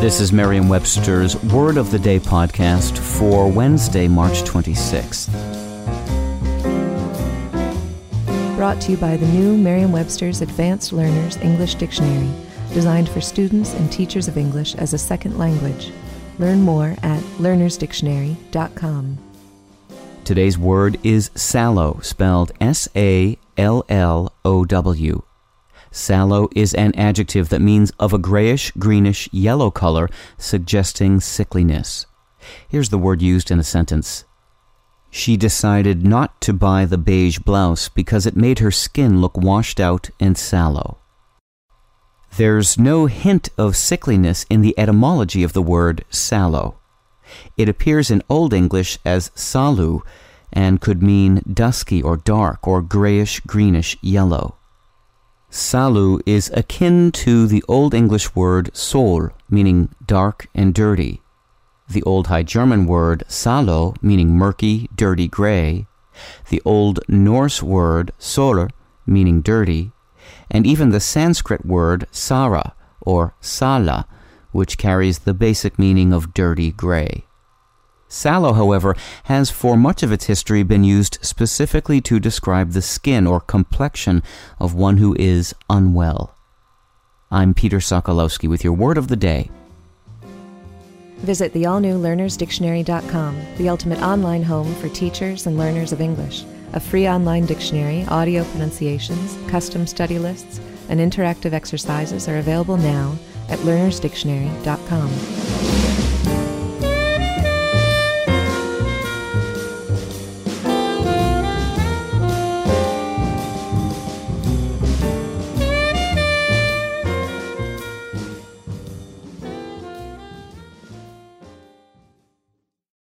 This is Merriam Webster's Word of the Day podcast for Wednesday, March 26th. Brought to you by the new Merriam Webster's Advanced Learners English Dictionary, designed for students and teachers of English as a second language. Learn more at learnersdictionary.com. Today's word is sallow, spelled S A L L O W. Sallow is an adjective that means of a grayish, greenish, yellow color, suggesting sickliness. Here's the word used in a sentence. She decided not to buy the beige blouse because it made her skin look washed out and sallow. There's no hint of sickliness in the etymology of the word sallow. It appears in Old English as salu and could mean dusky or dark or grayish greenish yellow. Salu is akin to the Old English word sol, meaning dark and dirty, the Old High German word salo, meaning murky, dirty gray, the Old Norse word sölr, meaning dirty, and even the Sanskrit word sara, or sala, which carries the basic meaning of dirty gray. Sallow, however, has for much of its history been used specifically to describe the skin or complexion of one who is unwell. I'm Peter Sokolowski with your word of the day. Visit the all new learnersdictionary.com, the ultimate online home for teachers and learners of English. A free online dictionary, audio pronunciations, custom study lists, and interactive exercises are available now at learnersdictionary.com.